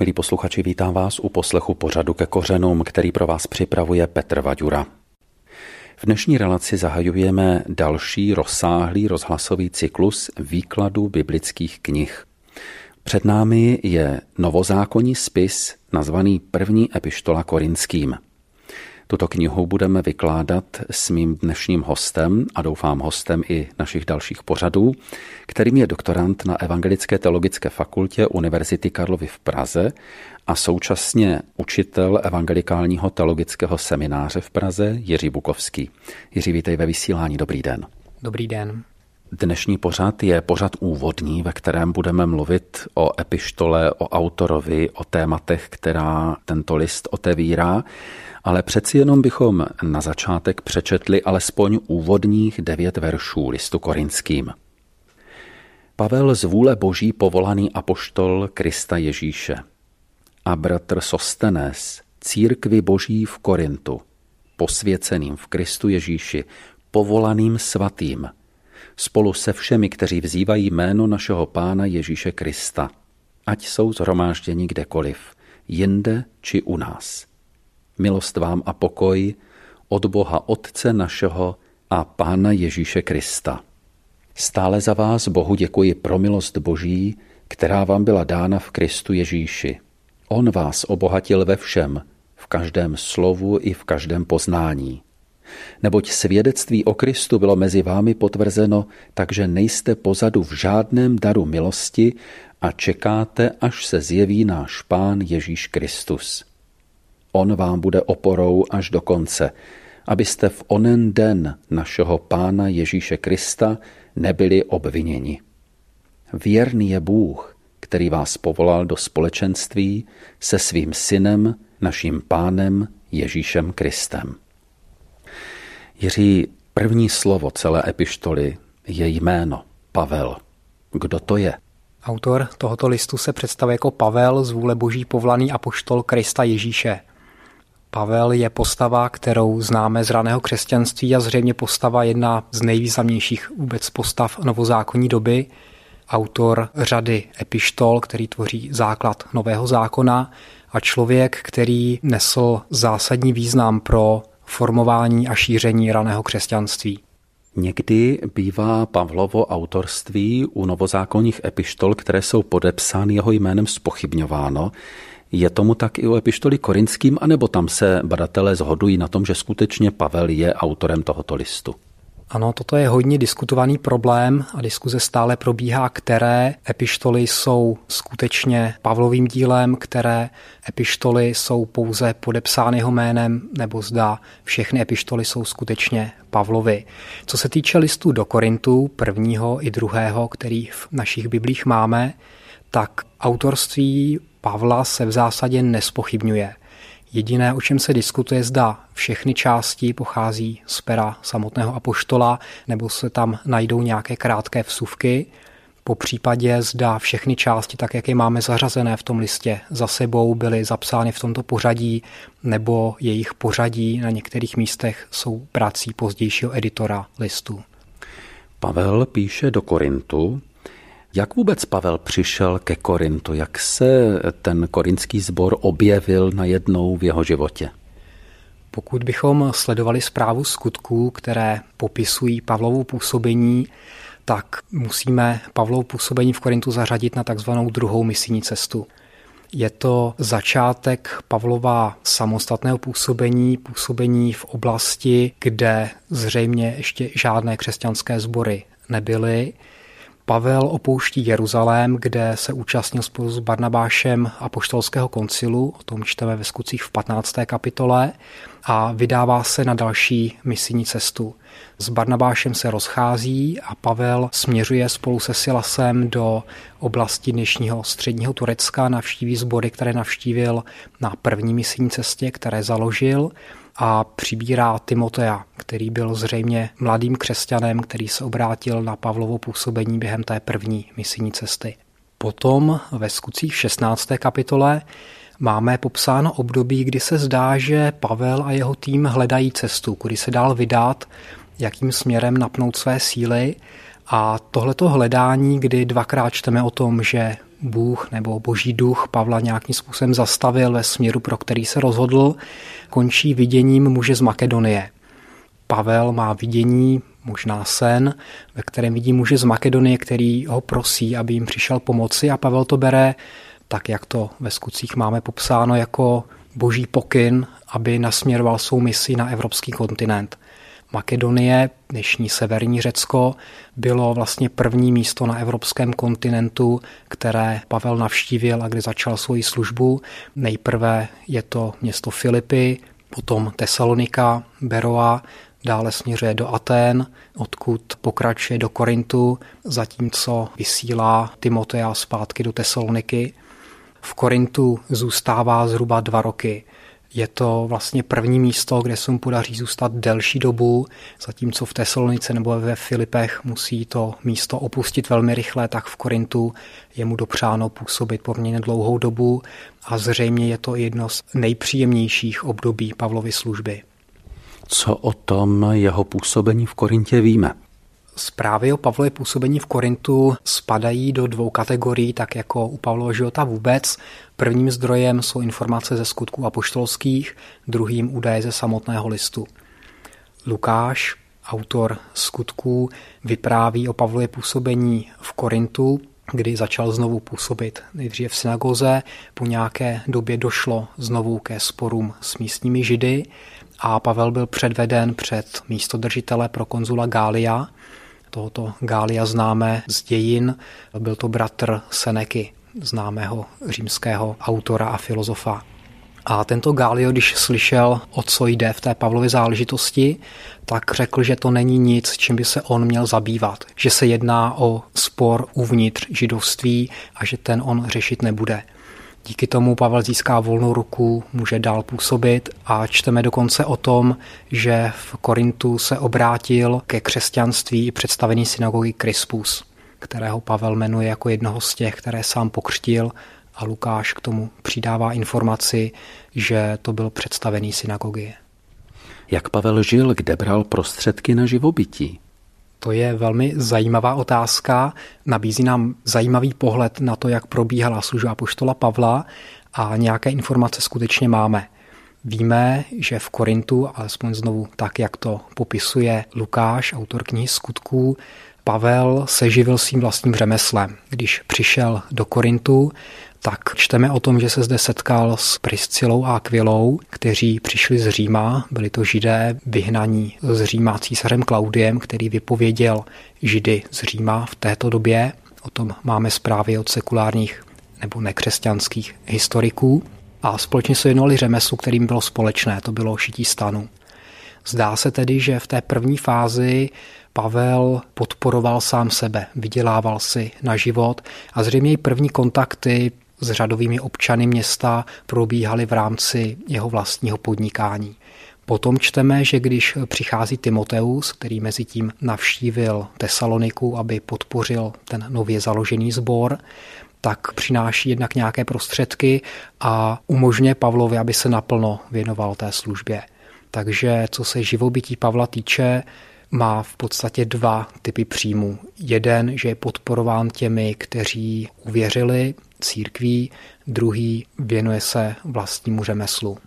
Milí posluchači, vítám vás u poslechu pořadu ke kořenům, který pro vás připravuje Petr Vaďura. V dnešní relaci zahajujeme další rozsáhlý rozhlasový cyklus výkladu biblických knih. Před námi je novozákonní spis nazvaný První epištola korinským – tuto knihu budeme vykládat s mým dnešním hostem a doufám hostem i našich dalších pořadů, kterým je doktorant na Evangelické teologické fakultě Univerzity Karlovy v Praze a současně učitel Evangelikálního teologického semináře v Praze Jiří Bukovský. Jiří, vítej ve vysílání. Dobrý den. Dobrý den. Dnešní pořad je pořad úvodní, ve kterém budeme mluvit o epištole, o autorovi, o tématech, která tento list otevírá ale přeci jenom bychom na začátek přečetli alespoň úvodních devět veršů listu korinským. Pavel z vůle boží povolaný apoštol Krista Ježíše a bratr Sostenes, církvi boží v Korintu, posvěceným v Kristu Ježíši, povolaným svatým, spolu se všemi, kteří vzývají jméno našeho Pána Ježíše Krista, ať jsou zhromážděni kdekoliv, jinde či u nás milost vám a pokoj od Boha Otce našeho a Pána Ježíše Krista. Stále za vás Bohu děkuji pro milost Boží, která vám byla dána v Kristu Ježíši. On vás obohatil ve všem, v každém slovu i v každém poznání. Neboť svědectví o Kristu bylo mezi vámi potvrzeno, takže nejste pozadu v žádném daru milosti a čekáte, až se zjeví náš Pán Ježíš Kristus. On vám bude oporou až do konce, abyste v onen den našeho Pána Ježíše Krista nebyli obviněni. Věrný je Bůh, který vás povolal do společenství se svým synem, naším pánem Ježíšem Kristem. Jiří, první slovo celé epištoly je jméno Pavel. Kdo to je? Autor tohoto listu se představuje jako Pavel z vůle boží povlaný apoštol Krista Ježíše. Pavel je postava, kterou známe z raného křesťanství a zřejmě postava jedna z nejvýznamnějších vůbec postav novozákonní doby, autor řady epištol, který tvoří základ nového zákona a člověk, který nesl zásadní význam pro formování a šíření raného křesťanství. Někdy bývá Pavlovo autorství u novozákonních epištol, které jsou podepsány jeho jménem spochybňováno. Je tomu tak i u epištoly korinským, anebo tam se badatelé zhodují na tom, že skutečně Pavel je autorem tohoto listu? Ano, toto je hodně diskutovaný problém a diskuze stále probíhá, které epištoly jsou skutečně Pavlovým dílem, které epištoly jsou pouze podepsány jeho jménem, nebo zda všechny epištoly jsou skutečně Pavlovy. Co se týče listů do Korintu, prvního i druhého, který v našich biblích máme, tak autorství Pavla se v zásadě nespochybňuje. Jediné, o čem se diskutuje, zda všechny části pochází z pera samotného apoštola, nebo se tam najdou nějaké krátké vsuvky, po případě zda všechny části, tak jak je máme zařazené v tom listě, za sebou byly zapsány v tomto pořadí, nebo jejich pořadí na některých místech jsou prací pozdějšího editora listu. Pavel píše do Korintu, jak vůbec Pavel přišel ke Korintu? Jak se ten korinský sbor objevil najednou v jeho životě? Pokud bychom sledovali zprávu skutků, které popisují Pavlovu působení, tak musíme Pavlovu působení v Korintu zařadit na takzvanou druhou misijní cestu. Je to začátek Pavlova samostatného působení, působení v oblasti, kde zřejmě ještě žádné křesťanské sbory nebyly Pavel opouští Jeruzalém, kde se účastnil spolu s Barnabášem apoštolského koncilu, o tom čteme ve skutcích v 15. kapitole, a vydává se na další misijní cestu. S Barnabášem se rozchází a Pavel směřuje spolu se Silasem do oblasti dnešního středního Turecka, navštíví sbory, které navštívil na první misijní cestě, které založil a přibírá Timotea, který byl zřejmě mladým křesťanem, který se obrátil na Pavlovo působení během té první misijní cesty. Potom ve skutcích 16. kapitole máme popsáno období, kdy se zdá, že Pavel a jeho tým hledají cestu, kudy se dál vydat, jakým směrem napnout své síly a tohleto hledání, kdy dvakrát čteme o tom, že Bůh nebo boží duch Pavla nějakým způsobem zastavil ve směru, pro který se rozhodl, končí viděním muže z Makedonie. Pavel má vidění, možná sen, ve kterém vidí muže z Makedonie, který ho prosí, aby jim přišel pomoci a Pavel to bere tak, jak to ve skutcích máme popsáno jako boží pokyn, aby nasměroval svou misi na evropský kontinent. Makedonie, dnešní severní Řecko, bylo vlastně první místo na evropském kontinentu, které Pavel navštívil a kde začal svoji službu. Nejprve je to město Filipy, potom Tesalonika, Beroa, dále směřuje do Atén, odkud pokračuje do Korintu, zatímco vysílá Timotea zpátky do Tesaloniky. V Korintu zůstává zhruba dva roky. Je to vlastně první místo, kde se mu podaří zůstat delší dobu, zatímco v Tesalonice nebo ve Filipech musí to místo opustit velmi rychle, tak v Korintu je mu dopřáno působit poměrně dlouhou dobu a zřejmě je to jedno z nejpříjemnějších období Pavlovy služby. Co o tom jeho působení v Korintě víme? Zprávy o Pavlově působení v Korintu spadají do dvou kategorií, tak jako u Pavlova života vůbec. Prvním zdrojem jsou informace ze skutků apoštolských, druhým údaje ze samotného listu. Lukáš, autor skutků, vypráví o Pavlově působení v Korintu, kdy začal znovu působit nejdříve v synagoze, po nějaké době došlo znovu ke sporům s místními židy a Pavel byl předveden před místodržitele pro konzula Gália, tohoto Gália známe z dějin. Byl to bratr Seneky, známého římského autora a filozofa. A tento Gálio, když slyšel, o co jde v té Pavlově záležitosti, tak řekl, že to není nic, čím by se on měl zabývat, že se jedná o spor uvnitř židovství a že ten on řešit nebude. Díky tomu Pavel získá volnou ruku, může dál působit a čteme dokonce o tom, že v Korintu se obrátil ke křesťanství i představený synagogy Crispus, kterého Pavel jmenuje jako jednoho z těch, které sám pokřtil a Lukáš k tomu přidává informaci, že to byl představený synagogie. Jak Pavel žil, kde bral prostředky na živobytí? To je velmi zajímavá otázka. Nabízí nám zajímavý pohled na to, jak probíhala služba poštola Pavla a nějaké informace skutečně máme. Víme, že v Korintu, alespoň znovu tak, jak to popisuje Lukáš, autor knihy skutků, Pavel se živil svým vlastním řemeslem. Když přišel do Korintu, tak čteme o tom, že se zde setkal s Priscilou a Aquilou, kteří přišli z Říma, byli to židé vyhnaní z Říma císařem Klaudiem, který vypověděl židy z Říma v této době. O tom máme zprávy od sekulárních nebo nekřesťanských historiků. A společně se jednali řemeslu, kterým bylo společné, to bylo šití stanu. Zdá se tedy, že v té první fázi Pavel podporoval sám sebe, vydělával si na život a zřejmě i první kontakty s řadovými občany města probíhaly v rámci jeho vlastního podnikání. Potom čteme, že když přichází Timoteus, který mezi tím navštívil Tesaloniku, aby podpořil ten nově založený sbor, tak přináší jednak nějaké prostředky a umožňuje Pavlovi, aby se naplno věnoval té službě. Takže co se živobytí Pavla týče, má v podstatě dva typy příjmů. Jeden, že je podporován těmi, kteří uvěřili církví, druhý věnuje se vlastnímu řemeslu.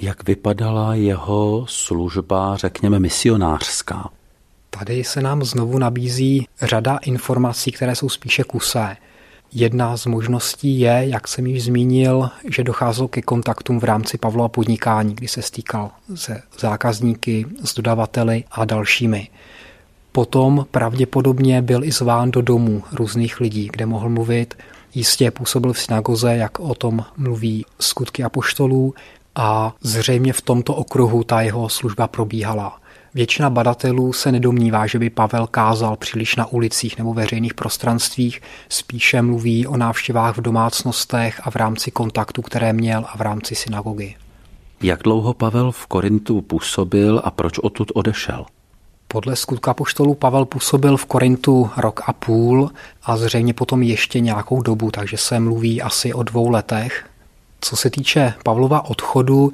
Jak vypadala jeho služba, řekněme, misionářská? Tady se nám znovu nabízí řada informací, které jsou spíše kusé. Jedna z možností je, jak jsem již zmínil, že docházelo ke kontaktům v rámci Pavlova podnikání, kdy se stýkal se zákazníky, s dodavateli a dalšími. Potom pravděpodobně byl i zván do domů různých lidí, kde mohl mluvit. Jistě působil v synagoze, jak o tom mluví skutky apoštolů a zřejmě v tomto okruhu ta jeho služba probíhala. Většina badatelů se nedomnívá, že by Pavel kázal příliš na ulicích nebo veřejných prostranstvích, spíše mluví o návštěvách v domácnostech a v rámci kontaktu, které měl a v rámci synagogy. Jak dlouho Pavel v Korintu působil a proč odtud odešel? Podle skutka poštolu Pavel působil v Korintu rok a půl a zřejmě potom ještě nějakou dobu, takže se mluví asi o dvou letech. Co se týče Pavlova odchodu,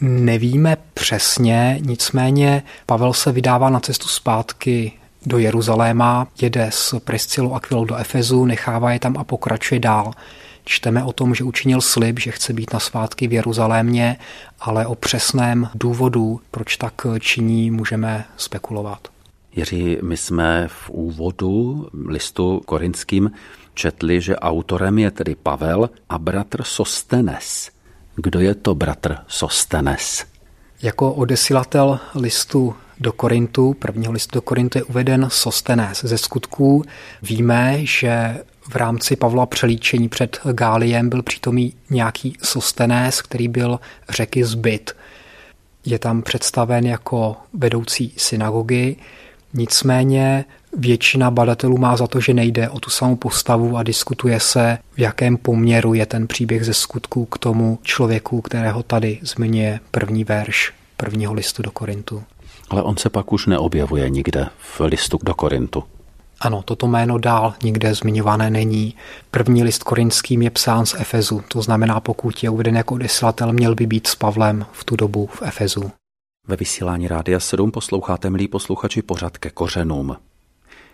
Nevíme přesně, nicméně Pavel se vydává na cestu zpátky do Jeruzaléma, jede s Priscilou Aquilou do Efezu, nechává je tam a pokračuje dál. Čteme o tom, že učinil slib, že chce být na svátky v Jeruzalémě, ale o přesném důvodu, proč tak činí, můžeme spekulovat. Jiří, my jsme v úvodu listu korinským četli, že autorem je tedy Pavel a bratr Sostenes. Kdo je to bratr Sostenes? Jako odesilatel listu do Korintu, prvního listu do Korintu je uveden Sostenes. Ze skutků víme, že v rámci Pavla přelíčení před Gáliem byl přítomý nějaký Sostenes, který byl řeky zbyt. Je tam představen jako vedoucí synagogy, nicméně většina badatelů má za to, že nejde o tu samou postavu a diskutuje se, v jakém poměru je ten příběh ze skutků k tomu člověku, kterého tady zmiňuje první verš prvního listu do Korintu. Ale on se pak už neobjevuje nikde v listu do Korintu. Ano, toto jméno dál nikde zmiňované není. První list korinským je psán z Efezu, to znamená, pokud je uveden jako odeslatel, měl by být s Pavlem v tu dobu v Efezu. Ve vysílání Rádia 7 posloucháte, milí posluchači, pořad ke kořenům.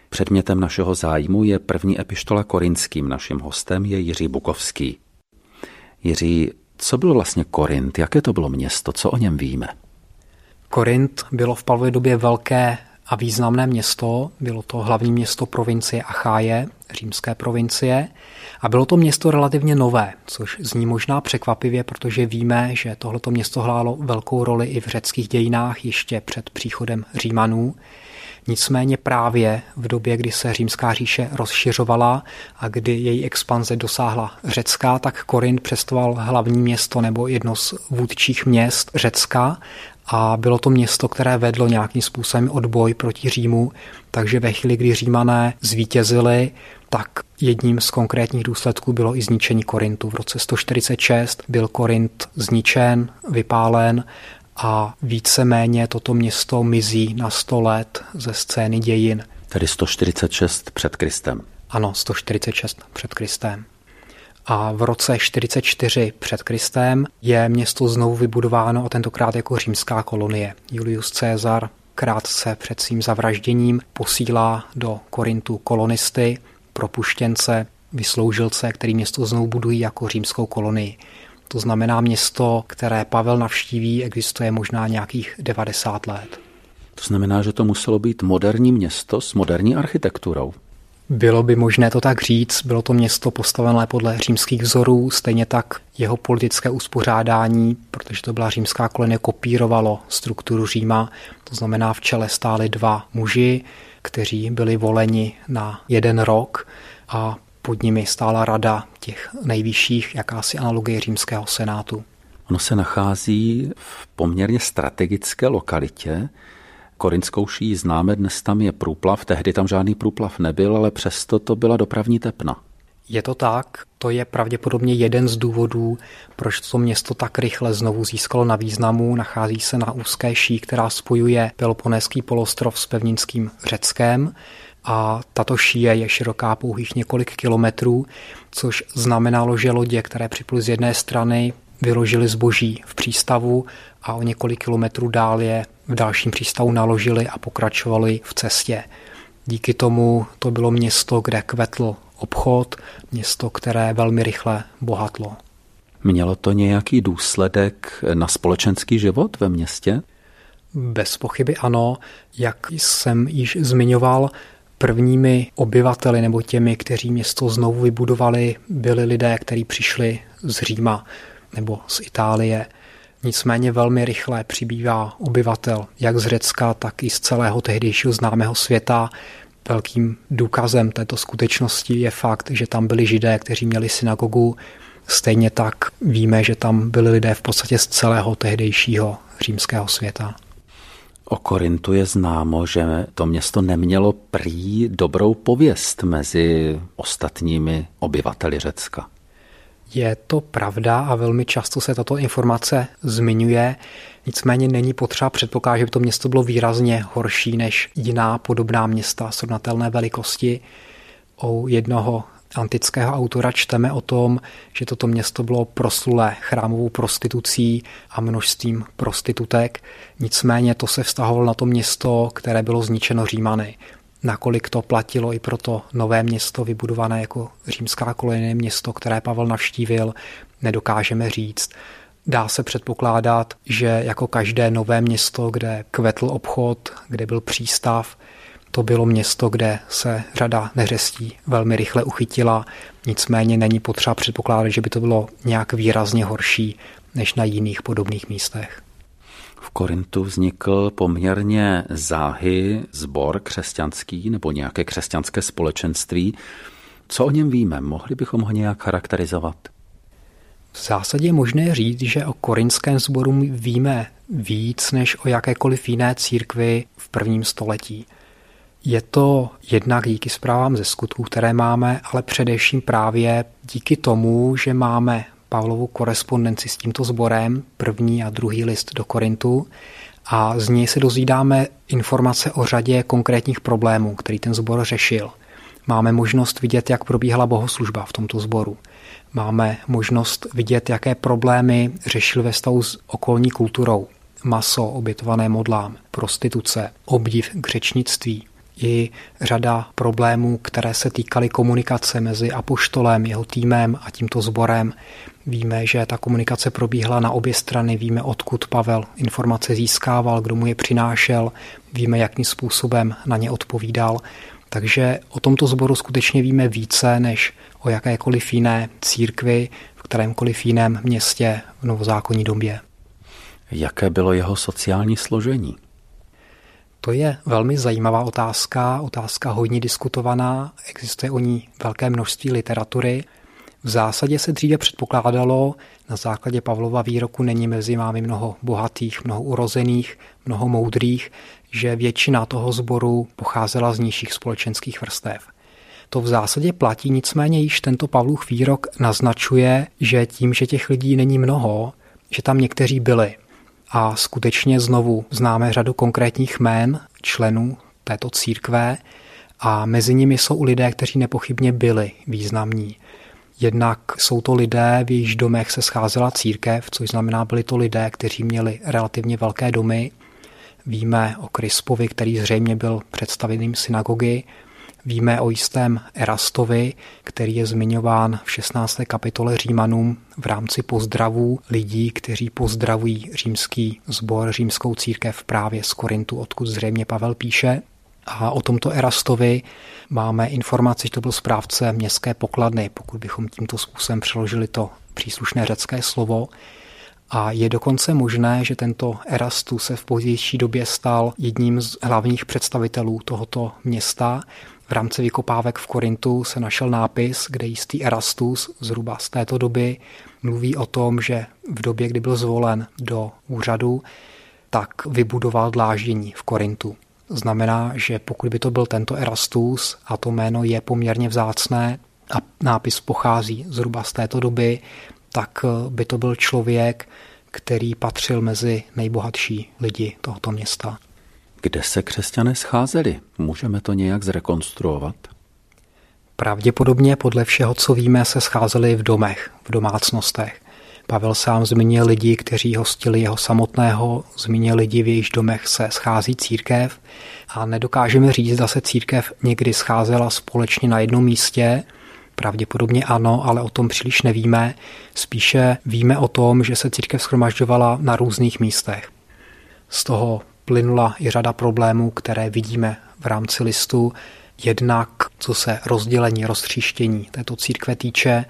Předmětem našeho zájmu je první epištola korinským. Naším hostem je Jiří Bukovský. Jiří, co bylo vlastně Korint? Jaké to bylo město? Co o něm víme? Korint bylo v Pavlově době velké a významné město. Bylo to hlavní město provincie Acháje, římské provincie. A bylo to město relativně nové, což zní možná překvapivě, protože víme, že tohleto město hrálo velkou roli i v řeckých dějinách ještě před příchodem Římanů. Nicméně právě v době, kdy se římská říše rozšiřovala a kdy její expanze dosáhla Řecka, tak Korint představoval hlavní město nebo jedno z vůdčích měst Řecka a bylo to město, které vedlo nějakým způsobem odboj proti Římu, takže ve chvíli, kdy Římané zvítězili, tak jedním z konkrétních důsledků bylo i zničení Korintu. V roce 146 byl Korint zničen, vypálen a víceméně toto město mizí na 100 let ze scény dějin. Tedy 146 před Kristem. Ano, 146 před Kristem. A v roce 44 před Kristem je město znovu vybudováno a tentokrát jako římská kolonie. Julius Caesar krátce před svým zavražděním posílá do Korintu kolonisty, propuštěnce, vysloužilce, který město znovu budují jako římskou kolonii. To znamená město, které Pavel navštíví, existuje možná nějakých 90 let. To znamená, že to muselo být moderní město s moderní architekturou. Bylo by možné to tak říct, bylo to město postavené podle římských vzorů, stejně tak jeho politické uspořádání, protože to byla římská kolonie, kopírovalo strukturu Říma, to znamená v čele stáli dva muži, kteří byli voleni na jeden rok a pod nimi stála rada těch nejvyšších, jakási analogie římského senátu. Ono se nachází v poměrně strategické lokalitě. Korinskou ší známe, dnes tam je průplav, tehdy tam žádný průplav nebyl, ale přesto to byla dopravní tepna. Je to tak, to je pravděpodobně jeden z důvodů, proč to město tak rychle znovu získalo na významu. Nachází se na úzké ší, která spojuje Peloponéský polostrov s pevninským Řeckem a tato šíje je široká pouhých několik kilometrů, což znamenalo, že lodě, které připluly z jedné strany, vyložili zboží v přístavu a o několik kilometrů dál je v dalším přístavu naložili a pokračovali v cestě. Díky tomu to bylo město, kde kvetl obchod, město, které velmi rychle bohatlo. Mělo to nějaký důsledek na společenský život ve městě? Bez pochyby ano. Jak jsem již zmiňoval, Prvními obyvateli nebo těmi, kteří město znovu vybudovali, byli lidé, kteří přišli z Říma nebo z Itálie. Nicméně velmi rychle přibývá obyvatel jak z Řecka, tak i z celého tehdejšího známého světa. Velkým důkazem této skutečnosti je fakt, že tam byli židé, kteří měli synagogu. Stejně tak víme, že tam byli lidé v podstatě z celého tehdejšího římského světa. O Korintu je známo, že to město nemělo prý dobrou pověst mezi ostatními obyvateli Řecka. Je to pravda a velmi často se tato informace zmiňuje, nicméně není potřeba předpokládat, že by to město bylo výrazně horší než jiná podobná města srovnatelné velikosti. O jednoho antického autora čteme o tom, že toto město bylo proslulé chrámovou prostitucí a množstvím prostitutek. Nicméně to se vztahovalo na to město, které bylo zničeno Římany. Nakolik to platilo i pro to nové město vybudované jako římská kolonie město, které Pavel navštívil, nedokážeme říct. Dá se předpokládat, že jako každé nové město, kde kvetl obchod, kde byl přístav, to bylo město, kde se řada neřestí velmi rychle uchytila, nicméně není potřeba předpokládat, že by to bylo nějak výrazně horší než na jiných podobných místech. V Korintu vznikl poměrně záhy zbor křesťanský nebo nějaké křesťanské společenství. Co o něm víme? Mohli bychom ho nějak charakterizovat? V zásadě je možné říct, že o korinském sboru víme víc než o jakékoliv jiné církvi v prvním století. Je to jednak díky zprávám ze skutků, které máme, ale především právě díky tomu, že máme Pavlovu korespondenci s tímto sborem, první a druhý list do Korintu, a z něj se dozvídáme informace o řadě konkrétních problémů, který ten sbor řešil. Máme možnost vidět, jak probíhala bohoslužba v tomto sboru. Máme možnost vidět, jaké problémy řešil ve stavu s okolní kulturou. Maso obětované modlám, prostituce, obdiv k řečnictví, i řada problémů, které se týkaly komunikace mezi apoštolem, jeho týmem a tímto sborem. Víme, že ta komunikace probíhala na obě strany, víme, odkud Pavel informace získával, kdo mu je přinášel, víme, jakým způsobem na ně odpovídal. Takže o tomto sboru skutečně víme více než o jakékoliv jiné církvi v kterémkoliv jiném městě v novozákonní době. Jaké bylo jeho sociální složení? To je velmi zajímavá otázka, otázka hodně diskutovaná, existuje o ní velké množství literatury. V zásadě se dříve předpokládalo, na základě Pavlova výroku není mezi vámi mnoho bohatých, mnoho urozených, mnoho moudrých, že většina toho sboru pocházela z nižších společenských vrstev. To v zásadě platí, nicméně již tento Pavlův výrok naznačuje, že tím, že těch lidí není mnoho, že tam někteří byli. A skutečně znovu známe řadu konkrétních jmén členů této církve a mezi nimi jsou lidé, kteří nepochybně byli významní. Jednak jsou to lidé, v jejichž domech se scházela církev, což znamená, byli to lidé, kteří měli relativně velké domy. Víme o Krispovi, který zřejmě byl představeným synagogy, Víme o jistém Erastovi, který je zmiňován v 16. kapitole Římanům v rámci pozdravů lidí, kteří pozdravují římský sbor, římskou církev právě z Korintu, odkud zřejmě Pavel píše. A o tomto Erastovi máme informaci, že to byl správce městské pokladny, pokud bychom tímto způsobem přeložili to příslušné řecké slovo. A je dokonce možné, že tento Erastus se v pozdější době stal jedním z hlavních představitelů tohoto města v rámci vykopávek v Korintu se našel nápis, kde jistý Erastus zhruba z této doby mluví o tom, že v době, kdy byl zvolen do úřadu, tak vybudoval dláždění v Korintu. Znamená, že pokud by to byl tento Erastus a to jméno je poměrně vzácné a nápis pochází zhruba z této doby, tak by to byl člověk, který patřil mezi nejbohatší lidi tohoto města. Kde se křesťané scházeli? Můžeme to nějak zrekonstruovat? Pravděpodobně podle všeho, co víme, se scházeli v domech, v domácnostech. Pavel sám zmínil lidi, kteří hostili jeho samotného, zmínil lidi, v jejichž domech se schází církev a nedokážeme říct, zda se církev někdy scházela společně na jednom místě. Pravděpodobně ano, ale o tom příliš nevíme. Spíše víme o tom, že se církev schromažďovala na různých místech. Z toho plynula i řada problémů, které vidíme v rámci listu, jednak co se rozdělení, roztříštění této církve týče,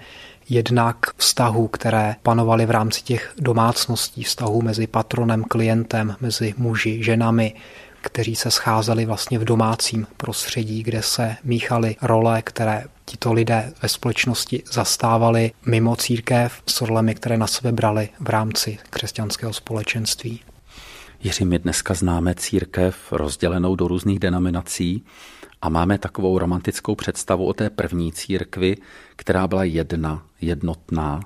jednak vztahů, které panovaly v rámci těch domácností, vztahů mezi patronem, klientem, mezi muži, ženami, kteří se scházeli vlastně v domácím prostředí, kde se míchaly role, které tito lidé ve společnosti zastávali mimo církev s rolemi, které na sebe brali v rámci křesťanského společenství. Jiří, my dneska známe církev rozdělenou do různých denominací a máme takovou romantickou představu o té první církvi, která byla jedna, jednotná.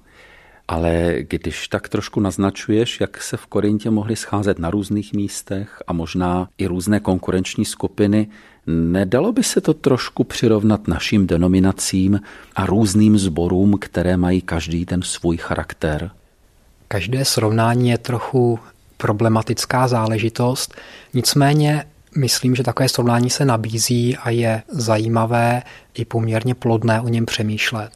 Ale když tak trošku naznačuješ, jak se v Korintě mohli scházet na různých místech a možná i různé konkurenční skupiny, nedalo by se to trošku přirovnat našim denominacím a různým sborům, které mají každý ten svůj charakter? Každé srovnání je trochu problematická záležitost. Nicméně Myslím, že takové srovnání se nabízí a je zajímavé i poměrně plodné o něm přemýšlet.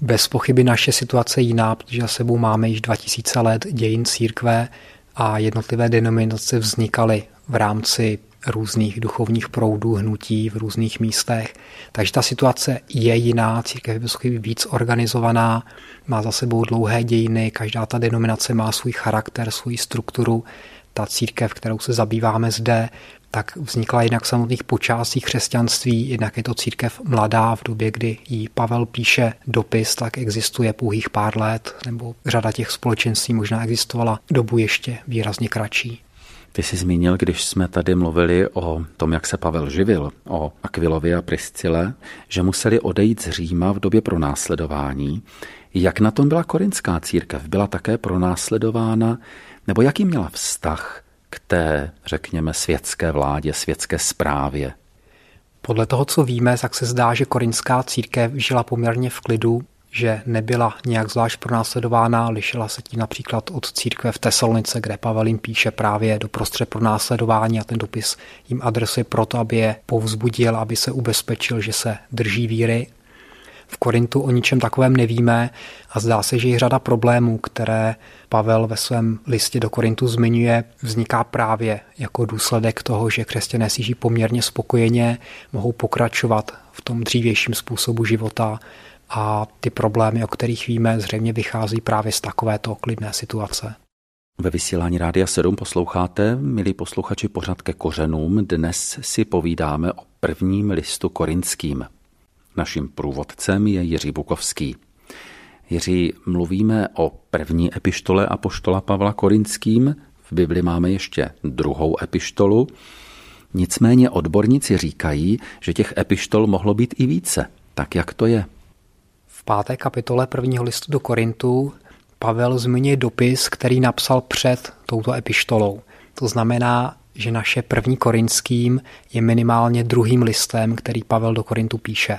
Bez pochyby naše situace je jiná, protože za sebou máme již 2000 let dějin církve a jednotlivé denominace vznikaly v rámci různých duchovních proudů, hnutí v různých místech. Takže ta situace je jiná, církev je víc organizovaná, má za sebou dlouhé dějiny, každá ta denominace má svůj charakter, svou strukturu. Ta církev, kterou se zabýváme zde, tak vznikla jinak v samotných počátcích křesťanství, jednak je to církev mladá v době, kdy jí Pavel píše dopis, tak existuje pouhých pár let, nebo řada těch společenství možná existovala dobu ještě výrazně kratší. Ty jsi zmínil, když jsme tady mluvili o tom, jak se Pavel živil, o Akvilovi a Priscile, že museli odejít z Říma v době pronásledování. Jak na tom byla korinská církev? Byla také pronásledována? Nebo jaký měla vztah k té, řekněme, světské vládě, světské správě? Podle toho, co víme, tak se zdá, že korinská církev žila poměrně v klidu, že nebyla nějak zvlášť pronásledována, lišila se tím například od církve v Tesalonice, kde Pavel jim píše právě do prostřed pronásledování a ten dopis jim adresuje proto, aby je povzbudil, aby se ubezpečil, že se drží víry. V Korintu o ničem takovém nevíme a zdá se, že i řada problémů, které Pavel ve svém listě do Korintu zmiňuje, vzniká právě jako důsledek toho, že křesťané si žijí poměrně spokojeně, mohou pokračovat v tom dřívějším způsobu života a ty problémy, o kterých víme, zřejmě vychází právě z takovéto klidné situace. Ve vysílání Rádia 7 posloucháte, milí posluchači, pořad ke kořenům. Dnes si povídáme o prvním listu korinským. Naším průvodcem je Jiří Bukovský. Jiří, mluvíme o první epištole Apoštola Pavla Korinským. V Bibli máme ještě druhou epištolu. Nicméně odborníci říkají, že těch epištol mohlo být i více. Tak jak to je? Páté kapitole prvního listu do Korintu Pavel zmiňuje dopis, který napsal před touto epištolou. To znamená, že naše první korinským je minimálně druhým listem, který Pavel do Korintu píše.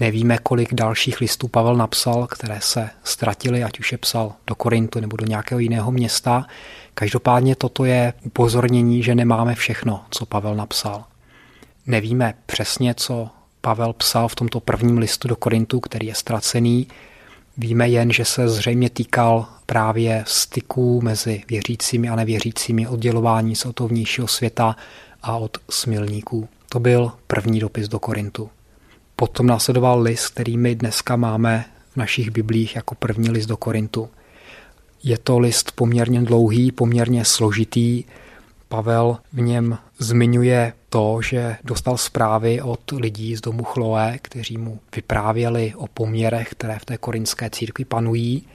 Nevíme, kolik dalších listů Pavel napsal, které se ztratily, ať už je psal do Korintu nebo do nějakého jiného města. Každopádně toto je upozornění, že nemáme všechno, co Pavel napsal. Nevíme přesně, co Pavel psal v tomto prvním listu do Korintu, který je ztracený. Víme jen, že se zřejmě týkal právě styků mezi věřícími a nevěřícími, oddělování se od toho vnějšího světa a od smilníků. To byl první dopis do Korintu. Potom následoval list, který my dneska máme v našich biblích jako první list do Korintu. Je to list poměrně dlouhý, poměrně složitý, Pavel v něm zmiňuje to, že dostal zprávy od lidí z domu Chloe, kteří mu vyprávěli o poměrech, které v té korinské církvi panují.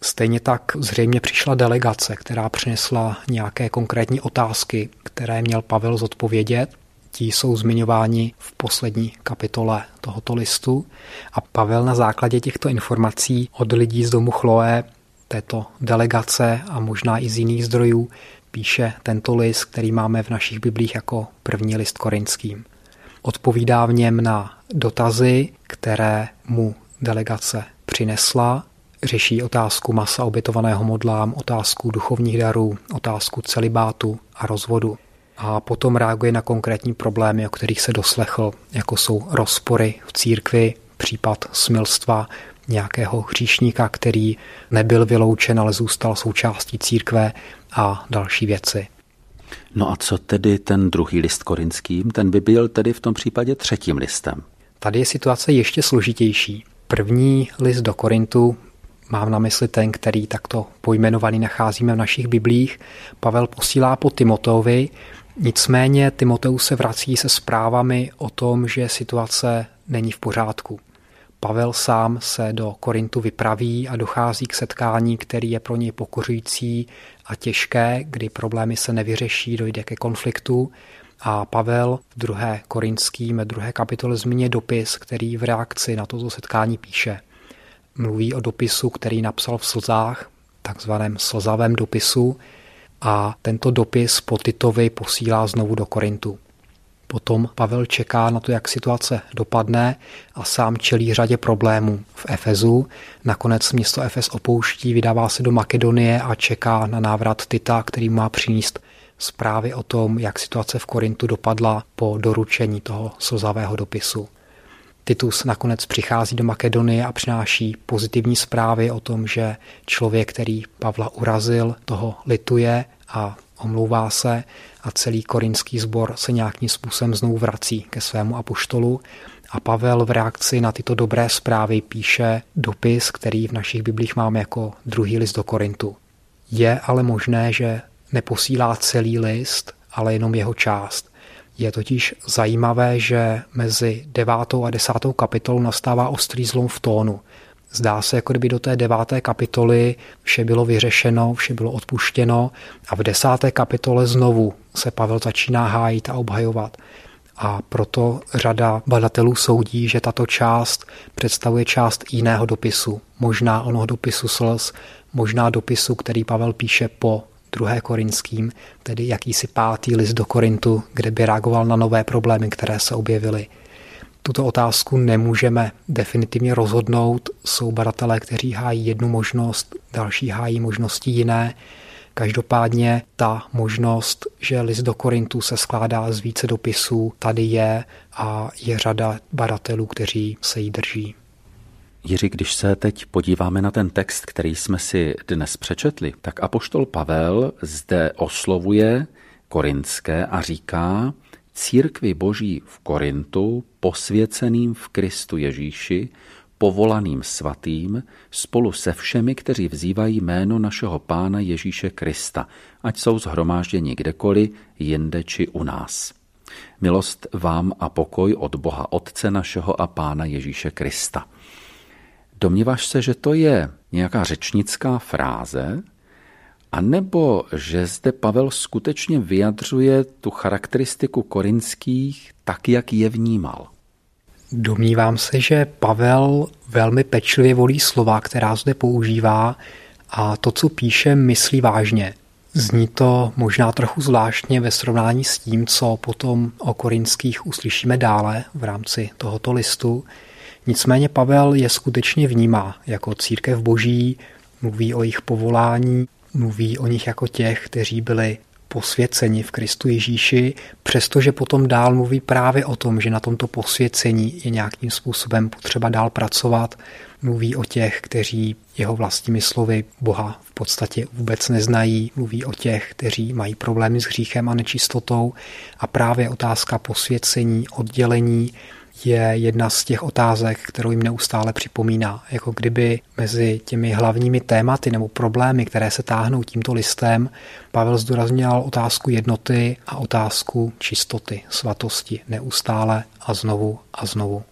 Stejně tak zřejmě přišla delegace, která přinesla nějaké konkrétní otázky, které měl Pavel zodpovědět. Ti jsou zmiňováni v poslední kapitole tohoto listu a Pavel na základě těchto informací od lidí z domu Chloe, této delegace a možná i z jiných zdrojů píše tento list, který máme v našich biblích jako první list korinským. Odpovídá v něm na dotazy, které mu delegace přinesla, řeší otázku masa obětovaného modlám, otázku duchovních darů, otázku celibátu a rozvodu. A potom reaguje na konkrétní problémy, o kterých se doslechl, jako jsou rozpory v církvi, případ smilstva, nějakého hříšníka, který nebyl vyloučen, ale zůstal součástí církve a další věci. No a co tedy ten druhý list korinským? Ten by byl tedy v tom případě třetím listem. Tady je situace ještě složitější. První list do Korintu, mám na mysli ten, který takto pojmenovaný nacházíme v našich biblích, Pavel posílá po Timoteovi, nicméně Timoteus se vrací se zprávami o tom, že situace není v pořádku. Pavel sám se do Korintu vypraví a dochází k setkání, který je pro něj pokořující a těžké, kdy problémy se nevyřeší, dojde ke konfliktu. A Pavel v druhé korinským, druhé kapitole zmíně dopis, který v reakci na toto setkání píše. Mluví o dopisu, který napsal v slzách, takzvaném slzavém dopisu, a tento dopis po Titovi posílá znovu do Korintu. Potom Pavel čeká na to, jak situace dopadne a sám čelí řadě problémů v Efezu. Nakonec město Efes opouští, vydává se do Makedonie a čeká na návrat Tita, který má přinést zprávy o tom, jak situace v Korintu dopadla po doručení toho slzavého dopisu. Titus nakonec přichází do Makedonie a přináší pozitivní zprávy o tom, že člověk, který Pavla urazil, toho lituje a omlouvá se a celý korinský sbor se nějakým způsobem znovu vrací ke svému apoštolu. A Pavel v reakci na tyto dobré zprávy píše dopis, který v našich biblích máme jako druhý list do Korintu. Je ale možné, že neposílá celý list, ale jenom jeho část. Je totiž zajímavé, že mezi devátou a desátou kapitolou nastává ostrý zlom v tónu. Zdá se, jako kdyby do té deváté kapitoly vše bylo vyřešeno, vše bylo odpuštěno a v desáté kapitole znovu se Pavel začíná hájit a obhajovat. A proto řada badatelů soudí, že tato část představuje část jiného dopisu, možná onoho dopisu slz, možná dopisu, který Pavel píše po druhé korinským, tedy jakýsi pátý list do Korintu, kde by reagoval na nové problémy, které se objevily. Tuto otázku nemůžeme definitivně rozhodnout. Jsou badatelé, kteří hájí jednu možnost, další hájí možnosti jiné. Každopádně ta možnost, že list do Korintu se skládá z více dopisů, tady je a je řada badatelů, kteří se jí drží. Jiří, když se teď podíváme na ten text, který jsme si dnes přečetli, tak apoštol Pavel zde oslovuje korinské a říká, církvi boží v Korintu, posvěceným v Kristu Ježíši, povolaným svatým, spolu se všemi, kteří vzývají jméno našeho Pána Ježíše Krista, ať jsou zhromážděni kdekoliv, jinde či u nás. Milost vám a pokoj od Boha Otce našeho a Pána Ježíše Krista. Domníváš se, že to je nějaká řečnická fráze, a nebo že zde Pavel skutečně vyjadřuje tu charakteristiku korinských tak, jak je vnímal? Domnívám se, že Pavel velmi pečlivě volí slova, která zde používá a to, co píše, myslí vážně. Zní to možná trochu zvláštně ve srovnání s tím, co potom o korinských uslyšíme dále v rámci tohoto listu. Nicméně Pavel je skutečně vnímá jako církev boží, mluví o jejich povolání, mluví o nich jako těch, kteří byli posvěceni v Kristu Ježíši, přestože potom dál mluví právě o tom, že na tomto posvěcení je nějakým způsobem potřeba dál pracovat. Mluví o těch, kteří jeho vlastními slovy Boha v podstatě vůbec neznají, mluví o těch, kteří mají problémy s hříchem a nečistotou a právě otázka posvěcení, oddělení je jedna z těch otázek, kterou jim neustále připomíná. Jako kdyby mezi těmi hlavními tématy nebo problémy, které se táhnou tímto listem, Pavel zdůrazněl otázku jednoty a otázku čistoty, svatosti neustále a znovu a znovu.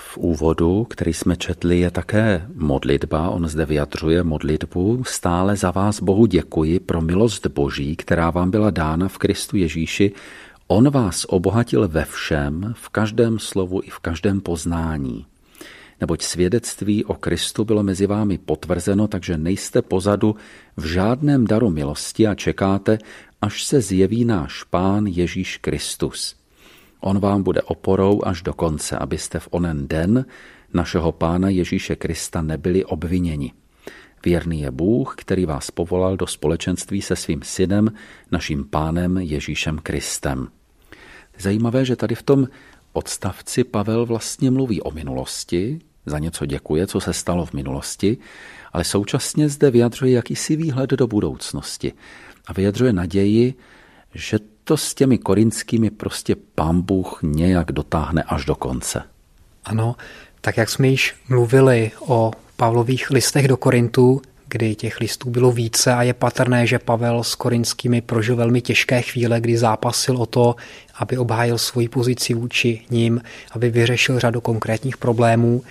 V úvodu, který jsme četli, je také modlitba. On zde vyjadřuje modlitbu. Stále za vás Bohu děkuji pro milost Boží, která vám byla dána v Kristu Ježíši On vás obohatil ve všem, v každém slovu i v každém poznání. Neboť svědectví o Kristu bylo mezi vámi potvrzeno, takže nejste pozadu v žádném daru milosti a čekáte, až se zjeví náš Pán Ježíš Kristus. On vám bude oporou až do konce, abyste v onen den našeho Pána Ježíše Krista nebyli obviněni. Věrný je Bůh, který vás povolal do společenství se svým synem, naším pánem Ježíšem Kristem. Zajímavé, že tady v tom odstavci Pavel vlastně mluví o minulosti, za něco děkuje, co se stalo v minulosti, ale současně zde vyjadřuje jakýsi výhled do budoucnosti a vyjadřuje naději, že to s těmi korinskými prostě pán Bůh nějak dotáhne až do konce. Ano, tak jak jsme již mluvili o Pavlových listech do Korintu, kdy těch listů bylo více a je patrné, že Pavel s korinskými prožil velmi těžké chvíle, kdy zápasil o to, aby obhájil svoji pozici vůči ním, aby vyřešil řadu konkrétních problémů.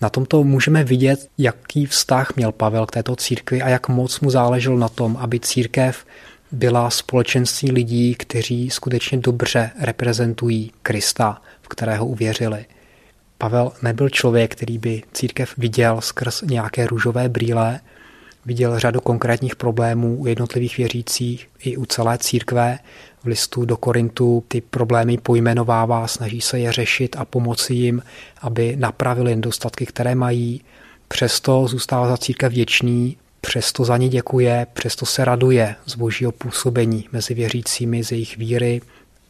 Na tomto můžeme vidět, jaký vztah měl Pavel k této církvi a jak moc mu záležel na tom, aby církev byla společenství lidí, kteří skutečně dobře reprezentují Krista, v kterého uvěřili. Pavel nebyl člověk, který by církev viděl skrz nějaké růžové brýle, viděl řadu konkrétních problémů u jednotlivých věřících i u celé církve. V listu do Korintu ty problémy pojmenovává, snaží se je řešit a pomoci jim, aby napravili nedostatky, které mají. Přesto zůstává za církev věčný, přesto za ně děkuje, přesto se raduje z božího působení mezi věřícími, z jejich víry,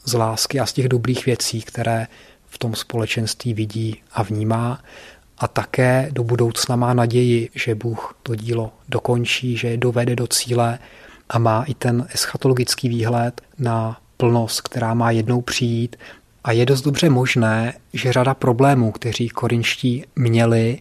z lásky a z těch dobrých věcí, které v tom společenství vidí a vnímá. A také do budoucna má naději, že Bůh to dílo dokončí, že je dovede do cíle a má i ten eschatologický výhled na plnost, která má jednou přijít. A je dost dobře možné, že řada problémů, kteří korinští měli,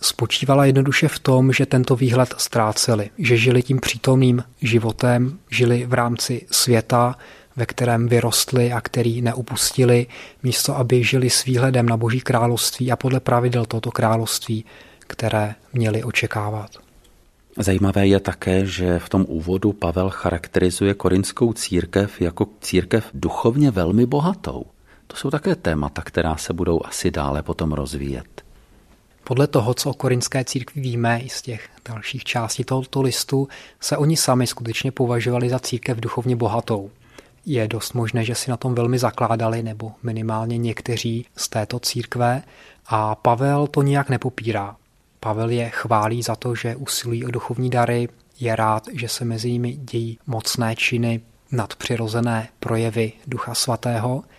spočívala jednoduše v tom, že tento výhled ztráceli, že žili tím přítomným životem, žili v rámci světa, ve kterém vyrostli a který neupustili, místo aby žili s výhledem na Boží království a podle pravidel tohoto království, které měli očekávat. Zajímavé je také, že v tom úvodu Pavel charakterizuje korinskou církev jako církev duchovně velmi bohatou. To jsou také témata, která se budou asi dále potom rozvíjet. Podle toho, co o korinské církvi víme i z těch dalších částí tohoto listu, se oni sami skutečně považovali za církev duchovně bohatou. Je dost možné, že si na tom velmi zakládali, nebo minimálně někteří z této církve, a Pavel to nijak nepopírá. Pavel je chválí za to, že usilují o duchovní dary, je rád, že se mezi nimi dějí mocné činy, nadpřirozené projevy Ducha Svatého –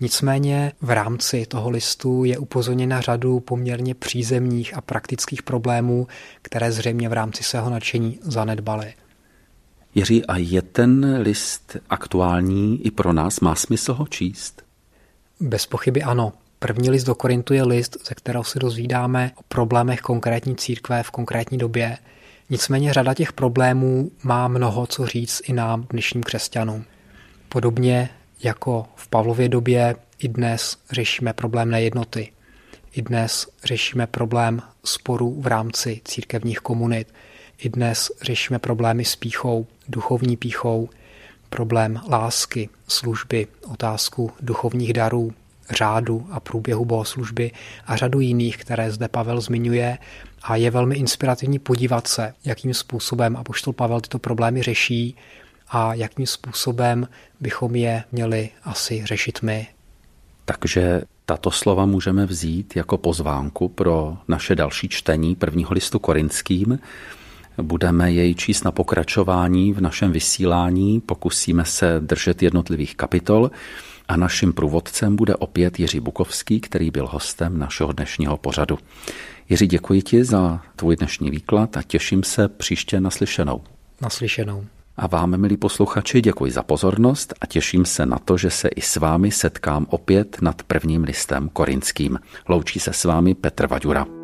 Nicméně v rámci toho listu je upozorněna řadu poměrně přízemních a praktických problémů, které zřejmě v rámci svého nadšení zanedbaly. Jiří, a je ten list aktuální i pro nás? Má smysl ho číst? Bez pochyby ano. První list do Korintu je list, ze kterého si dozvídáme o problémech konkrétní církve v konkrétní době. Nicméně řada těch problémů má mnoho co říct i nám, dnešním křesťanům. Podobně jako v Pavlově době i dnes řešíme problém nejednoty. I dnes řešíme problém sporů v rámci církevních komunit. I dnes řešíme problémy s píchou, duchovní píchou, problém lásky, služby, otázku duchovních darů, řádu a průběhu bohoslužby a řadu jiných, které zde Pavel zmiňuje a je velmi inspirativní podívat se, jakým způsobem apoštol Pavel tyto problémy řeší a jakým způsobem bychom je měli asi řešit my. Takže tato slova můžeme vzít jako pozvánku pro naše další čtení prvního listu korinským. Budeme jej číst na pokračování v našem vysílání, pokusíme se držet jednotlivých kapitol a naším průvodcem bude opět Jiří Bukovský, který byl hostem našeho dnešního pořadu. Jiří, děkuji ti za tvůj dnešní výklad a těším se příště naslyšenou. Naslyšenou. A vám, milí posluchači, děkuji za pozornost a těším se na to, že se i s vámi setkám opět nad prvním listem korinským. Loučí se s vámi Petr Vaďura.